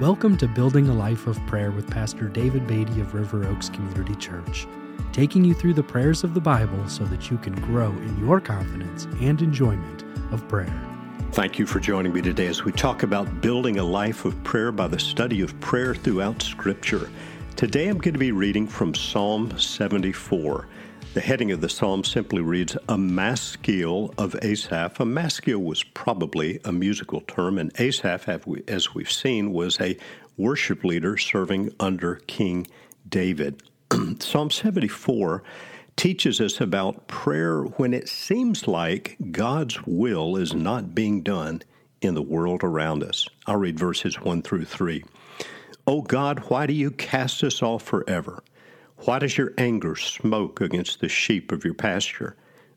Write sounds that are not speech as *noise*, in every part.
Welcome to Building a Life of Prayer with Pastor David Beatty of River Oaks Community Church, taking you through the prayers of the Bible so that you can grow in your confidence and enjoyment of prayer. Thank you for joining me today as we talk about building a life of prayer by the study of prayer throughout Scripture. Today I'm going to be reading from Psalm 74. The heading of the psalm simply reads, A Maskil of Asaph. A maskil was probably a musical term, and Asaph, as we've seen, was a worship leader serving under King David. *clears throat* psalm 74 teaches us about prayer when it seems like God's will is not being done in the world around us. I'll read verses 1 through 3. O God, why do you cast us off forever? Why does your anger smoke against the sheep of your pasture?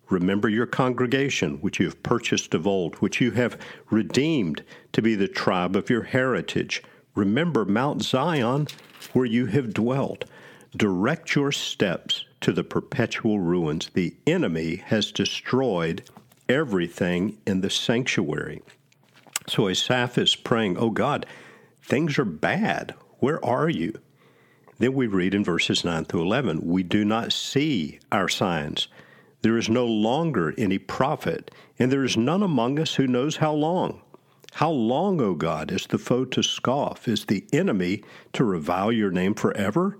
Remember your congregation, which you have purchased of old, which you have redeemed to be the tribe of your heritage. Remember Mount Zion, where you have dwelt. Direct your steps to the perpetual ruins. The enemy has destroyed everything in the sanctuary. So Asaph is praying, Oh God, things are bad. Where are you? Then we read in verses 9 through 11 We do not see our signs. There is no longer any prophet, and there is none among us who knows how long. How long, O God, is the foe to scoff? Is the enemy to revile your name forever?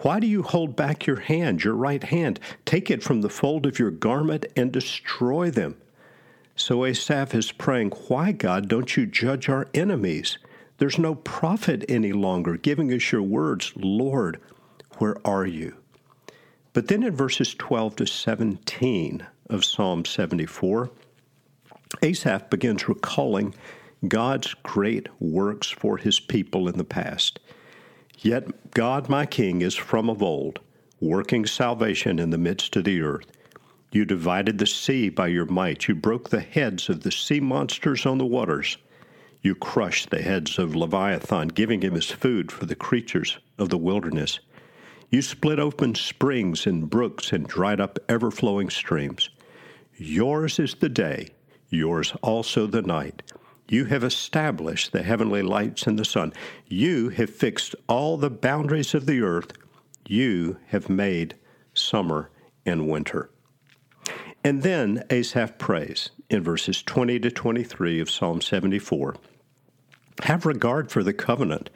Why do you hold back your hand, your right hand? Take it from the fold of your garment and destroy them. So Asaph is praying, Why, God, don't you judge our enemies? There's no prophet any longer giving us your words, Lord, where are you? But then in verses 12 to 17 of Psalm 74, Asaph begins recalling God's great works for his people in the past. Yet God, my King, is from of old, working salvation in the midst of the earth. You divided the sea by your might. You broke the heads of the sea monsters on the waters. You crushed the heads of Leviathan, giving him his food for the creatures of the wilderness. You split open springs and brooks and dried up ever flowing streams. Yours is the day, yours also the night. You have established the heavenly lights and the sun. You have fixed all the boundaries of the earth. You have made summer and winter. And then Asaph prays in verses 20 to 23 of Psalm 74 Have regard for the covenant,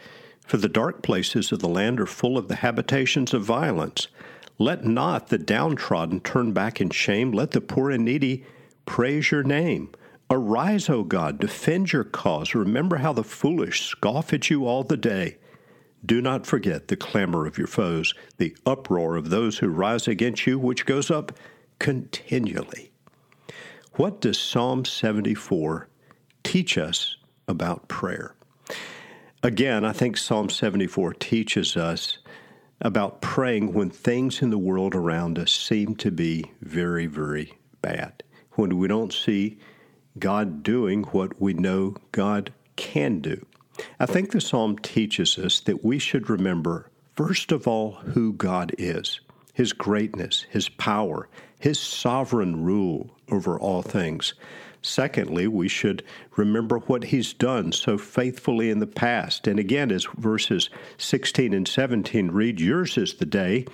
for the dark places of the land are full of the habitations of violence. Let not the downtrodden turn back in shame. Let the poor and needy praise your name. Arise, O God, defend your cause. Remember how the foolish scoff at you all the day. Do not forget the clamor of your foes, the uproar of those who rise against you, which goes up continually. What does Psalm 74 teach us about prayer? Again, I think Psalm 74 teaches us about praying when things in the world around us seem to be very, very bad. When we don't see God doing what we know God can do. I think the psalm teaches us that we should remember, first of all, who God is, His greatness, His power, his sovereign rule over all things. Secondly, we should remember what he's done so faithfully in the past. And again, as verses 16 and 17 read, Yours is the day,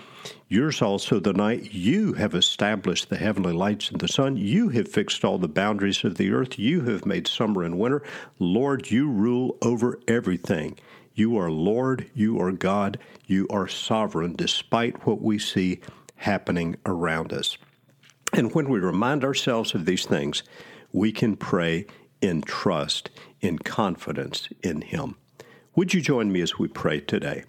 yours also the night. You have established the heavenly lights and the sun. You have fixed all the boundaries of the earth. You have made summer and winter. Lord, you rule over everything. You are Lord, you are God, you are sovereign, despite what we see happening around us. And when we remind ourselves of these things, we can pray in trust, in confidence in Him. Would you join me as we pray today?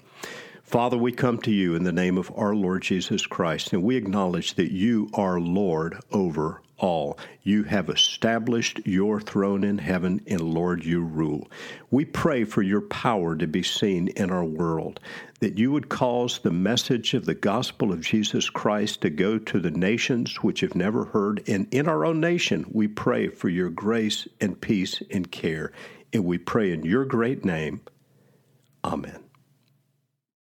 Father, we come to you in the name of our Lord Jesus Christ, and we acknowledge that you are Lord over all. You have established your throne in heaven, and Lord, you rule. We pray for your power to be seen in our world, that you would cause the message of the gospel of Jesus Christ to go to the nations which have never heard. And in our own nation, we pray for your grace and peace and care. And we pray in your great name. Amen.